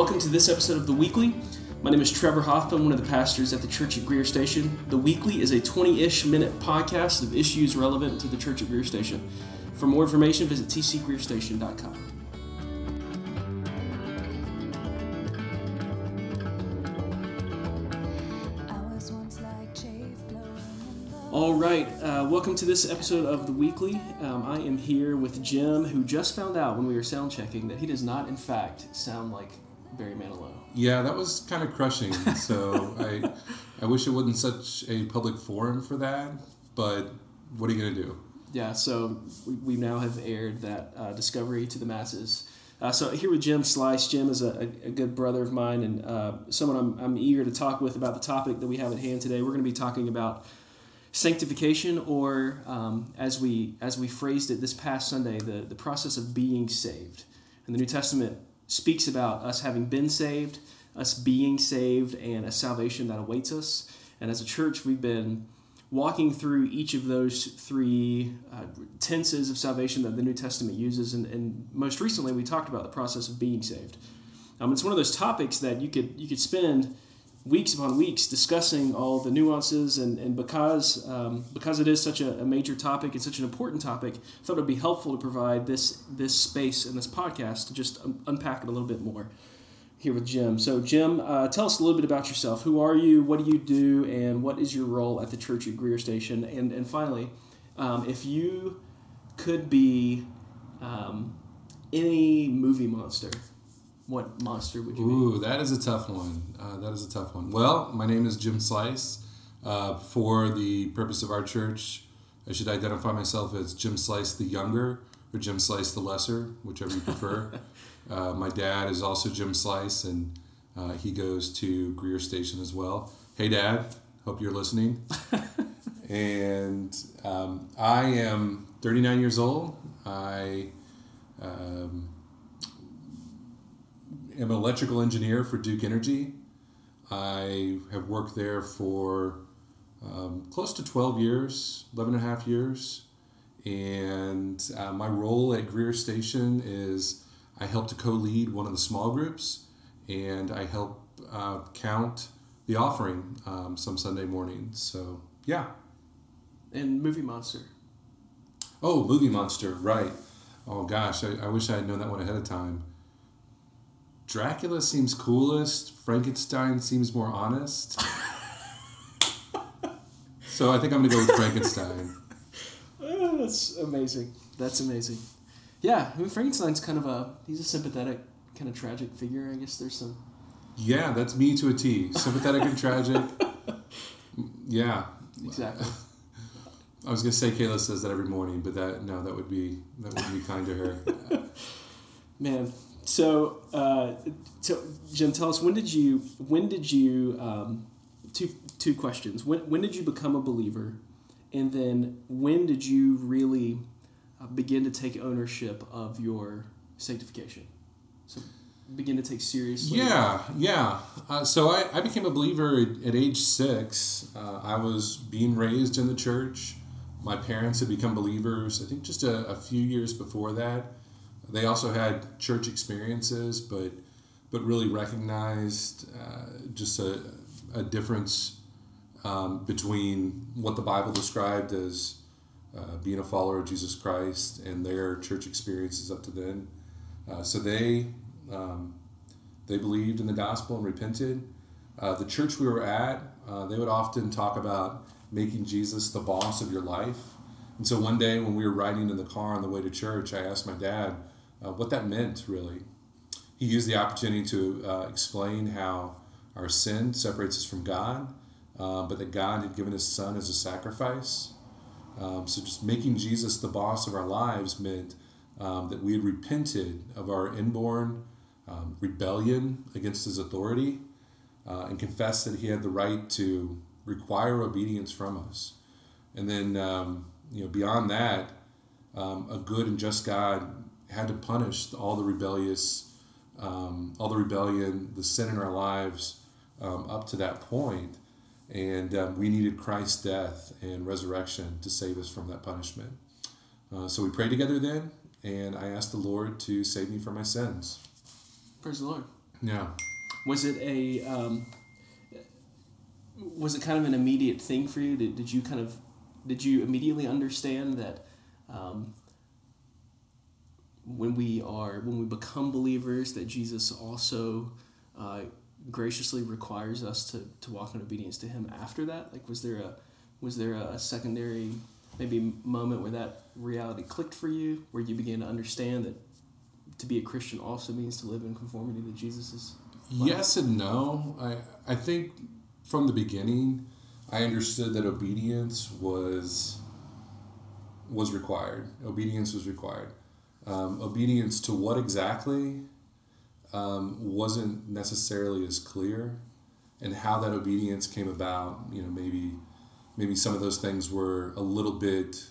Welcome to this episode of The Weekly. My name is Trevor Hoffman, one of the pastors at the Church at Greer Station. The Weekly is a 20 ish minute podcast of issues relevant to the Church at Greer Station. For more information, visit tcgreerstation.com. All right, uh, welcome to this episode of The Weekly. Um, I am here with Jim, who just found out when we were sound checking that he does not, in fact, sound like Barry Manilow. Yeah, that was kind of crushing. So I, I wish it wasn't such a public forum for that. But what are you gonna do? Yeah, so we, we now have aired that uh, discovery to the masses. Uh, so here with Jim Slice. Jim is a, a good brother of mine and uh, someone I'm, I'm eager to talk with about the topic that we have at hand today. We're going to be talking about sanctification, or um, as we as we phrased it this past Sunday, the the process of being saved. And the New Testament speaks about us having been saved, us being saved, and a salvation that awaits us. And as a church, we've been walking through each of those three uh, tenses of salvation that the New Testament uses. And, and, most recently, we talked about the process of being saved. Um, it's one of those topics that you could you could spend weeks upon weeks discussing all the nuances and, and because um, because it is such a, a, major topic and such an important topic I thought it would be helpful to provide this this space in this podcast to just un- unpack it a little bit more here with Jim. So Jim uh, tell us a little bit about yourself. Who are you? What do you do? And what is your role at the church at Greer Station? And and finally um, if you could be um, any movie monster what monster would you Ooh, be? Ooh, that is a tough one. Uh, that is a tough one. Well, my name is Jim Slice. Uh, for the purpose of our church, I should identify myself as Jim Slice the Younger or Jim Slice the Lesser, whichever you prefer. uh, my dad is also Jim Slice, and uh, he goes to Greer Station as well. Hey, Dad. Hope you're listening. and um, I am 39 years old. I. Um, am an electrical engineer for Duke Energy. I have worked there for um, close to 12 years, 11 and a half years. And uh, my role at Greer Station is I help to co lead one of the small groups and I help uh, count the offering um, some Sunday mornings. So, yeah. And Movie Monster. Oh, Movie Monster, right. Oh, gosh, I, I wish I had known that one ahead of time. Dracula seems coolest. Frankenstein seems more honest. so I think I'm gonna go with Frankenstein. oh, that's amazing. That's amazing. Yeah, I mean Frankenstein's kind of a he's a sympathetic, kind of tragic figure. I guess there's some. Yeah, that's me to a T. Sympathetic and tragic. Yeah. Exactly. I was gonna say Kayla says that every morning, but that no, that would be that would be kind to her. Man, so, uh, so, Jim, tell us when did you when did you um, two two questions. When when did you become a believer, and then when did you really uh, begin to take ownership of your sanctification? So begin to take seriously. Yeah, yeah. Uh, so I, I became a believer at, at age six. Uh, I was being raised in the church. My parents had become believers. I think just a, a few years before that. They also had church experiences, but but really recognized uh, just a, a difference um, between what the Bible described as uh, being a follower of Jesus Christ and their church experiences up to then. Uh, so they um, they believed in the gospel and repented. Uh, the church we were at, uh, they would often talk about making Jesus the boss of your life. And so one day when we were riding in the car on the way to church, I asked my dad, uh, what that meant, really. He used the opportunity to uh, explain how our sin separates us from God, uh, but that God had given His Son as a sacrifice. Um, so just making Jesus the boss of our lives meant um, that we had repented of our inborn um, rebellion against His authority uh, and confessed that He had the right to require obedience from us. And then, um, you know, beyond that, um, a good and just God had to punish all the rebellious, um, all the rebellion, the sin in our lives um, up to that point. And um, we needed Christ's death and resurrection to save us from that punishment. Uh, so we prayed together then, and I asked the Lord to save me from my sins. Praise the Lord. Yeah. Was it a um, was it kind of an immediate thing for you? Did, did you kind of did you immediately understand that um, when we are when we become believers that Jesus also uh, graciously requires us to, to walk in obedience to him after that like was there a was there a secondary maybe moment where that reality clicked for you where you began to understand that to be a Christian also means to live in conformity to Jesus' Yes and no. I I think from the beginning I understood that obedience was was required. Obedience was required. Um, obedience to what exactly um, wasn't necessarily as clear, and how that obedience came about. You know, maybe maybe some of those things were a little bit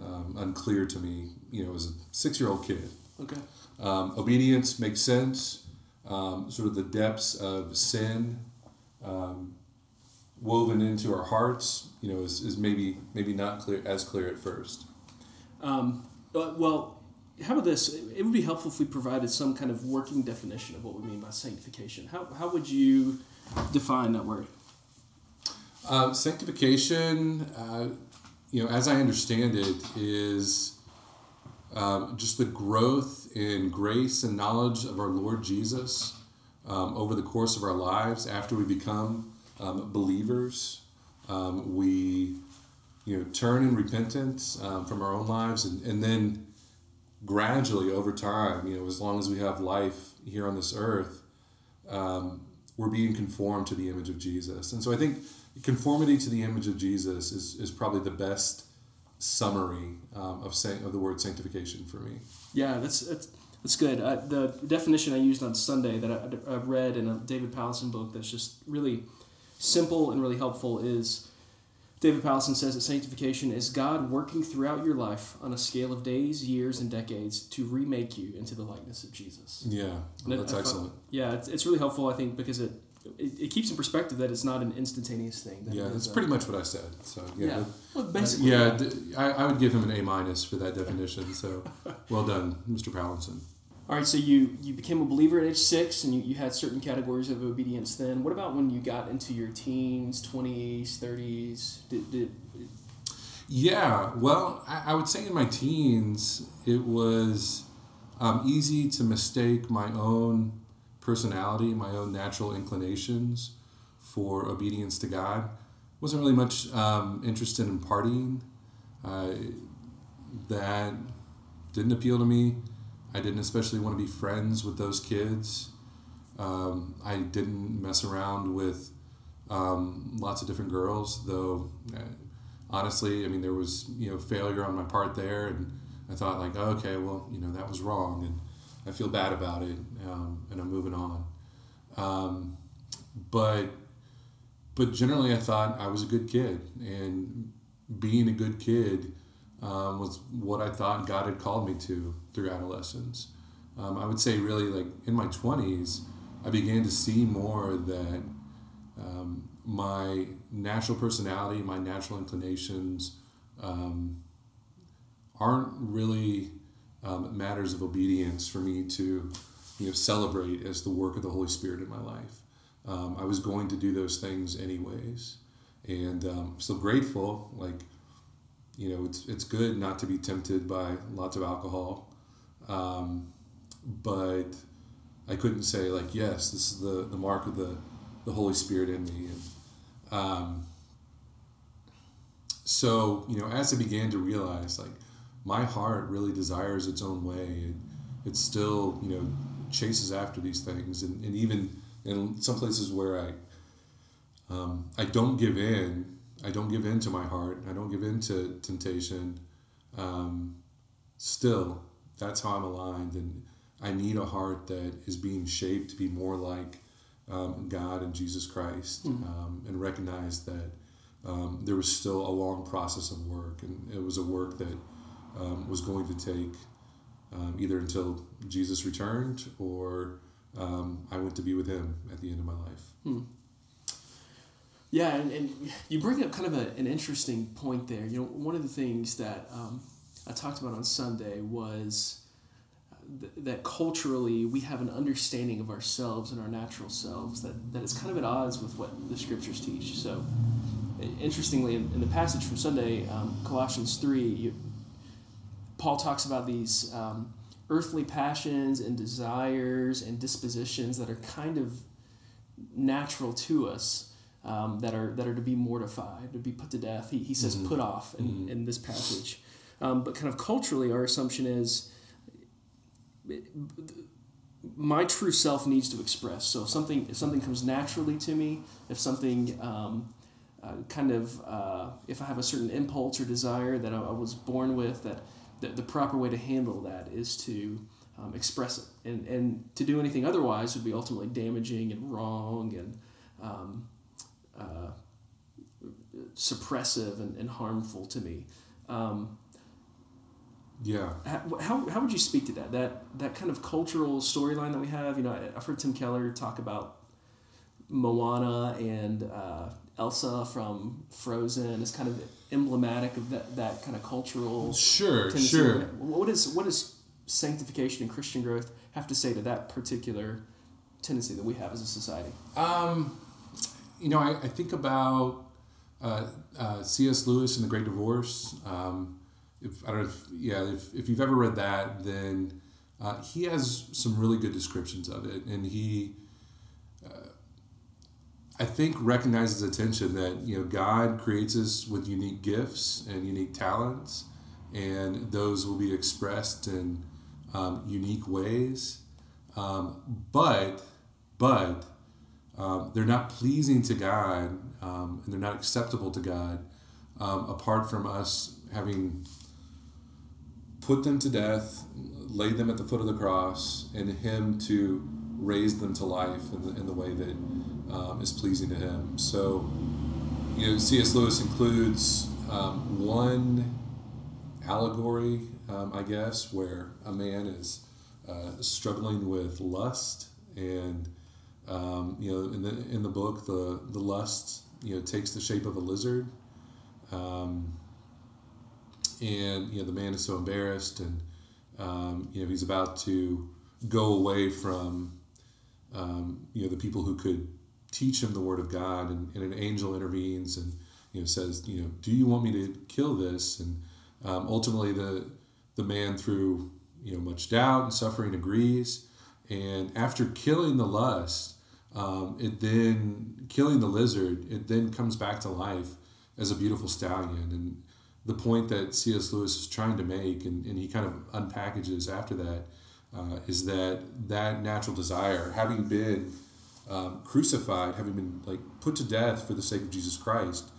um, unclear to me. You know, as a six-year-old kid. Okay. Um, obedience makes sense. Um, sort of the depths of sin um, woven into our hearts, you know, is, is maybe maybe not clear as clear at first. Um, but, well, how about this? It would be helpful if we provided some kind of working definition of what we mean by sanctification. How, how would you define that word? Uh, sanctification, uh, you know, as I understand it, is um, just the growth in grace and knowledge of our Lord Jesus um, over the course of our lives after we become um, believers. Um, we, you know, turn in repentance um, from our own lives, and, and then gradually over time, you know, as long as we have life here on this earth, um, we're being conformed to the image of Jesus. And so I think conformity to the image of Jesus is, is probably the best summary um, of, saying, of the word sanctification for me. Yeah, that's that's, that's good. Uh, the definition I used on Sunday that I, I read in a David Powlison book that's just really simple and really helpful is David Powlison says that sanctification is God working throughout your life on a scale of days, years, and decades to remake you into the likeness of Jesus. Yeah, well, that's excellent. yeah, it's, it's really helpful, I think, because it, it, it, keeps in perspective that it's not an instantaneous thing. That yeah, that's pretty much what I said. So yeah, yeah. Well, basically, uh, yeah, I, I would give him an A minus for that definition. So well done, Mr. Powlison. All right, so you, you became a believer at age six, and you, you had certain categories of obedience then. What about when you got into your teens, 20s, 30s? Did, did, yeah, well, I, I, would say in my teens, it was um, easy to mistake my own personality, my own natural inclinations for obedience to God. Wasn't really much um, interested in partying. Uh, that didn't appeal to me. I didn't especially want to be friends with those kids. Um, I didn't mess around with um, lots of different girls, though. Uh, honestly, I mean, there was you know failure on my part there, and I thought like, oh, okay, well, you know, that was wrong, and I feel bad about it, um, and I'm moving on. Um, but but generally, I thought I was a good kid, and being a good kid um, was what I thought God had called me to through adolescence. Um, I would say, really, like in my 20s, I began to see more that um, my natural personality, my natural inclinations um, aren't really um, matters of obedience for me to you know, celebrate as the work of the Holy Spirit in my life. Um, I was going to do those things anyways. And um, still grateful, like you know, it's, it's good not to be tempted by lots of alcohol. Um, but I couldn't say like, yes, this is the, the mark of the, the Holy Spirit in me. And, um, so, you know, as I began to realize like my heart really desires its own way, it, it still, you know, chases after these things. And, and even in some places where I, um, I don't give in, I don't give in to my heart. I don't give in to temptation. Um, still, that's how I'm aligned, and I need a heart that is being shaped to be more like um, God and Jesus Christ, mm-hmm. um, and recognize that um, there was still a long process of work, and it was a work that um, was going to take um, either until Jesus returned or I went to be with Him at the end of my life. Hmm. Yeah, and, and you bring up kind of a, an interesting point there. You know, one of the things that um, I talked about on Sunday was th- that culturally we have an understanding of ourselves and our natural selves that, that is kind of at odds with what the scriptures teach. So, interestingly, in, in the passage from Sunday, um, Colossians 3, you, Paul talks about these um, earthly passions and desires and dispositions that are kind of natural to us. Um, that are that are to be mortified, to be put to death. He, he says Mhm. put off in, Mhm. in this passage. Um, but kind of culturally, our assumption is my true self needs to express. So if something if something comes naturally to me, if something um, uh, kind of uh, if I have a certain impulse or desire that I, I was born with, that, that the proper way to handle that is to um, express it, and and to do anything otherwise would be ultimately damaging and wrong and um, uh, suppressive and, and harmful to me. Um, Yeah. how, how, how would you speak to that that that kind of cultural storyline that we have you know i've heard tim keller talk about moana and uh, elsa from frozen as kind of emblematic of that, that kind of cultural Sure, tendency. sure. what is what does sanctification and christian growth have to say to that particular tendency that we have as a society Um, you know, I, I think about uh, uh, C.S. Lewis and the Great Divorce. Um, if I don't know, if, yeah, if, if you've ever read that, then uh, he has some really good descriptions of it, and he, uh, I think, recognizes attention that you know God creates us with unique gifts and unique talents, and those will be expressed in um, unique ways. Um, but, but um, they're not pleasing to God um, and they're not acceptable to God um, apart from us having put them to death, laid them at the foot of the cross, and Him to raise them to life in the, in the way that um, is pleasing to Him. So, you know, C.S. Lewis includes um, one allegory, um, I guess, where a man is uh, struggling with lust and um, you know, in the in the book, the the lust you know takes the shape of a lizard, um, and you know the man is so embarrassed, and um, you know he's about to go away from um, you know the people who could teach him the word of God, and, and an angel intervenes and you know says, you know, do you want me to kill this? And um, ultimately, the the man through you know much doubt and suffering agrees. And after killing the lust, um, it then killing the lizard, it then comes back to life as a beautiful stallion. And the point that C.S. Lewis is trying to make, and, and he kind of unpackages after that, uh, is that that natural desire, having been um, crucified, having been like put to death for the sake of Jesus Christ,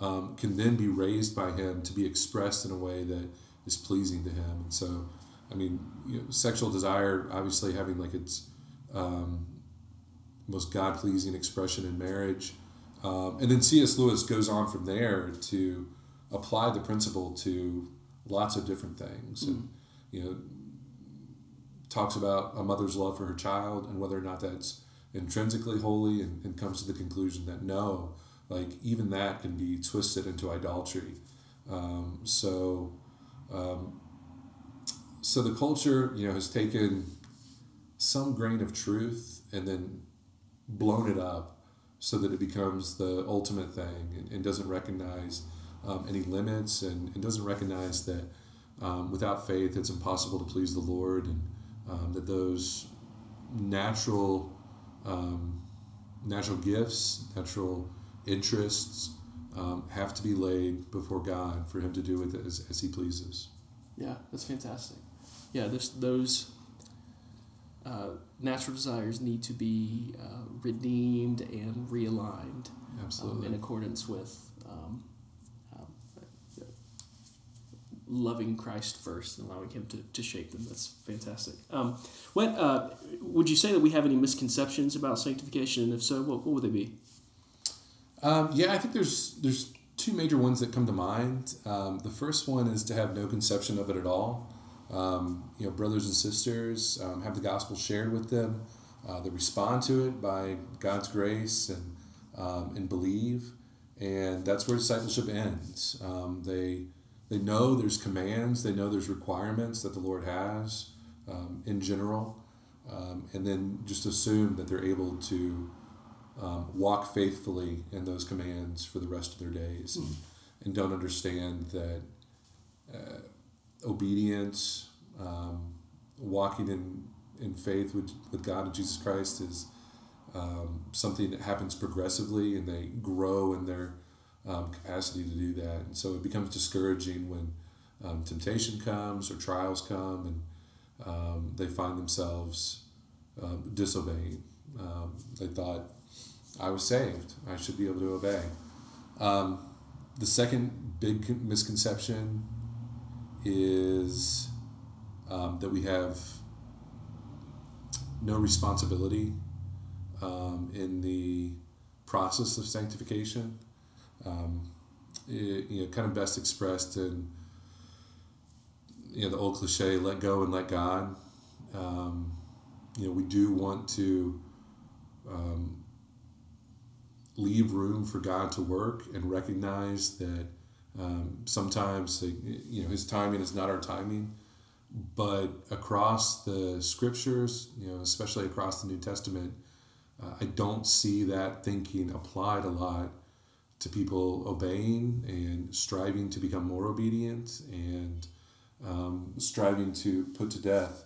um, can then be raised by Him to be expressed in a way that is pleasing to Him. And so, I mean, you know, sexual desire, obviously having like its um, most God pleasing expression in marriage. Um, and then C.S. Lewis goes on from there to apply the principle to lots of different things. And, you know, talks about a mother's love for her child and whether or not that's intrinsically holy and, and comes to the conclusion that no, like even that can be twisted into idolatry. Um, so, um, so the culture, you know, has taken some grain of truth and then blown it up so that it becomes the ultimate thing and, and doesn't recognize um, any limits and, and doesn't recognize that um, without faith it's impossible to please the Lord and um, that those natural um, natural gifts, natural interests um, have to be laid before God for Him to do with it as, as He pleases. Yeah, that's fantastic. Yeah, there's those uh, natural desires need to be uh, redeemed and realigned um, in accordance with um, um, uh, loving Christ first and allowing Him to, to shape them. That's fantastic. Um, what uh, would you say that we have any misconceptions about sanctification? And if so, what, what would they be? Um, yeah, I think there's there's two major ones that come to mind. Um, the first one is to have no conception of it at all. Um, you know, brothers and sisters um, have the gospel shared with them. Uh, they respond to it by God's grace and um, and believe, and that's where discipleship ends. Um, they they know there's commands. They know there's requirements that the Lord has um, in general, um, and then just assume that they're able to um, walk faithfully in those commands for the rest of their days, and, and don't understand that uh, obedience, um, walking in in faith with, with God and Jesus Christ is um, something that happens progressively, and they grow in their um, capacity to do that. And so it becomes discouraging when um, temptation comes or trials come, and um, they find themselves um, disobeying. They thought, "I was saved; I should be able to obey." the second big misconception is that we have no responsibility um, in the process of sanctification. Um, it, you know, kind of best expressed in you know the old cliche, "Let go and let God." Um, you know, we do want to um, leave room for God to work and recognize that um, sometimes you know His timing is not our timing but across the scriptures, you know, especially across the New Testament, uh, I don't see that thinking applied a lot to people obeying and striving to become more obedient and um, striving to put to death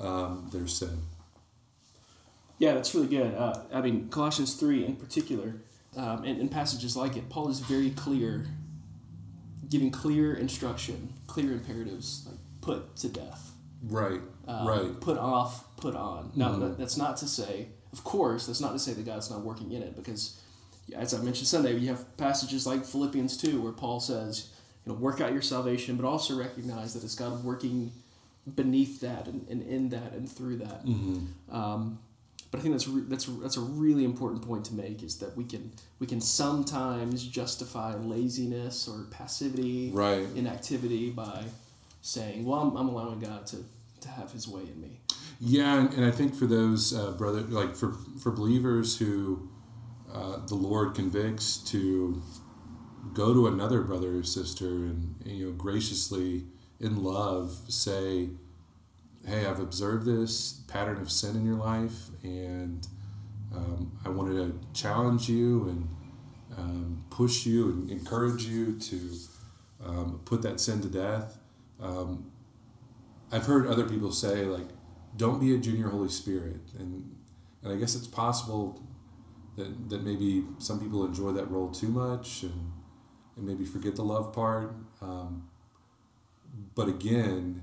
um, their sin. Yeah, that's really good. Uh, I mean, Colossians 3 in particular, um, and, and passages like it, Paul is very clear, giving clear instruction, clear imperatives. Like, put to death. Right. Um, right. Put off, put on. Now, mm-hmm. that, that's not to say, of course, that's not to say that God's not working in it, because as I mentioned Sunday, you have passages like Philippians 2 where Paul says, you know, work out your salvation, but also recognize that it's God working beneath that and, and in that and through that. Mm-hmm. Um, but I think that's re- that's that's a really important point to make is that we can we can sometimes justify laziness or passivity, right. inactivity by saying, well, I'm, I'm allowing God to, to have his way in me. Yeah, and, and I think for those uh, brother, like for for believers who uh, the Lord convicts to go to another brother or sister and you know graciously in love say, "Hey, I've observed this pattern of sin in your life, and um, I wanted to challenge you and um, push you and encourage you to um, put that sin to death." Um, I've heard other people say like, "Don't be a junior Holy Spirit," and and I guess it's possible that that maybe some people enjoy that role too much and and maybe forget the love part. Um, but again,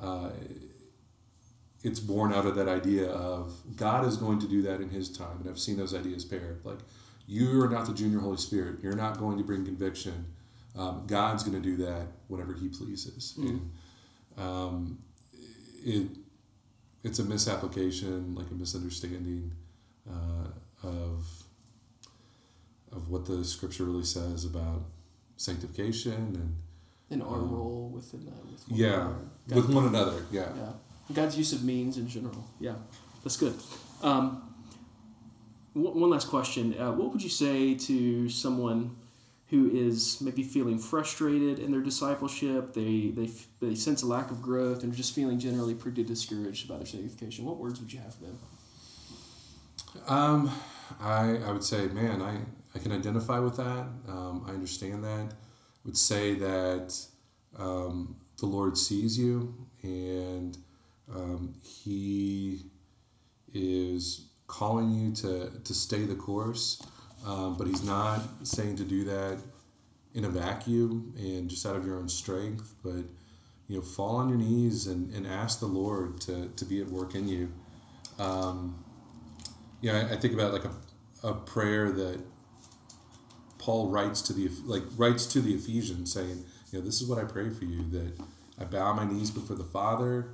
uh, it's born out of that idea of God is going to do that in His time, and I've seen those ideas paired. Like, you are not the junior Holy Spirit. You're not going to bring conviction. Um, God's going to do that whenever He pleases. Mm. And um, it it's a misapplication, like a misunderstanding uh, of of what the Scripture really says about sanctification and in our um, role within that. With one yeah, with one another. Yeah. Yeah. God's use of means in general. Yeah, that's good. Um, one last question: uh, What would you say to someone? who is maybe feeling frustrated in their discipleship, they, they, they sense a lack of growth, and just feeling generally pretty discouraged about their sanctification, what words would you have for them? Um, I, I would say, man, I, I can identify with that. Um, I understand that. I would say that um, the Lord sees you and um, He is calling you to, to stay the course. Um, but he's not saying to do that in a vacuum and just out of your own strength, but you know, fall on your knees and, and ask the Lord to, to be at work in you. Um, yeah, I, I think about like a, a prayer that Paul writes to the like writes to the Ephesians saying, you know, this is what I pray for you that I bow my knees before the Father,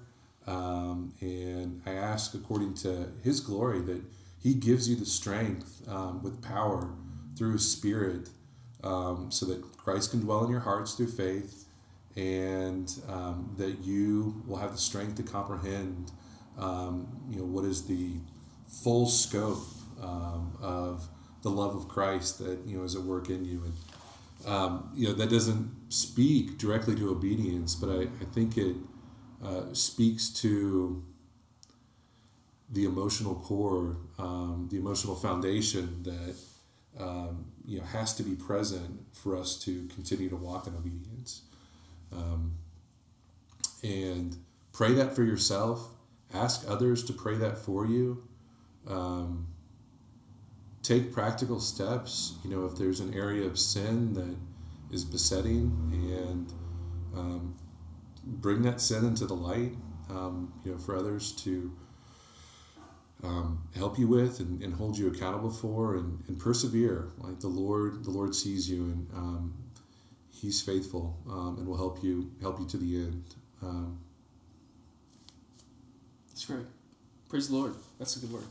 um, and I ask according to His glory that he gives you the strength um, with power through His Spirit um, so that Christ can dwell in your hearts through faith and um, that you will have the strength to comprehend um, you know what is the full scope um, of the love of Christ that you know is at work in you. And you know that doesn't speak directly to obedience but I, I think it uh, speaks to the emotional core, um, the emotional foundation that um, you know has to be present for us to continue to walk in obedience. Um, and pray that for yourself. Ask others to pray that for you. Um, take practical steps. You know, if there's an area of sin that is besetting, and um, bring that sin into the light. Um, you know, for others to um, help you with and, and, hold you accountable for and, and, persevere. Like the Lord, the Lord sees you and um, He's faithful um, and will help you help you to the end. Um, That's great. Praise the Lord. That's a good word.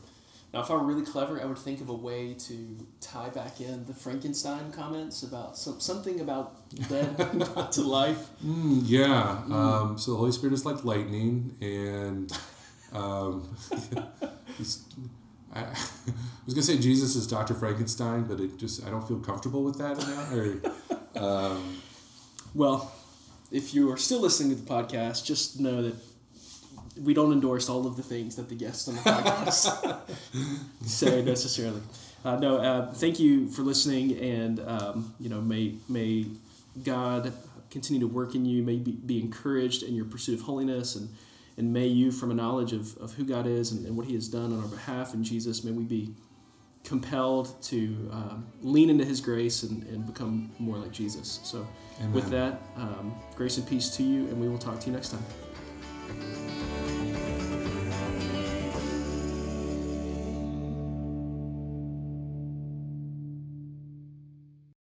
Now, if I were really clever, I would think of a way to tie back in the Frankenstein comments about some, something about dead brought to life. Mm, yeah. Mm. Um, so the Holy Spirit is like lightning, and um, I, I, was gonna say Jesus is Doctor Frankenstein, but it just I don't feel comfortable with that now. Or, um, well, if you are still listening to the podcast, just know that we don't endorse all of the things that the guests on the podcast say necessarily. Uh, no, uh, thank you for listening, and um, you know, may may God continue to work in you. May be, be encouraged in your pursuit of holiness, and and may you, from a knowledge of, of who God is and, and what He has done on our behalf in Jesus, may we be compelled to um, lean into His grace and, and become more like Jesus. So, Amen. with that, um, grace and peace to you, and we will talk to you next time. うん。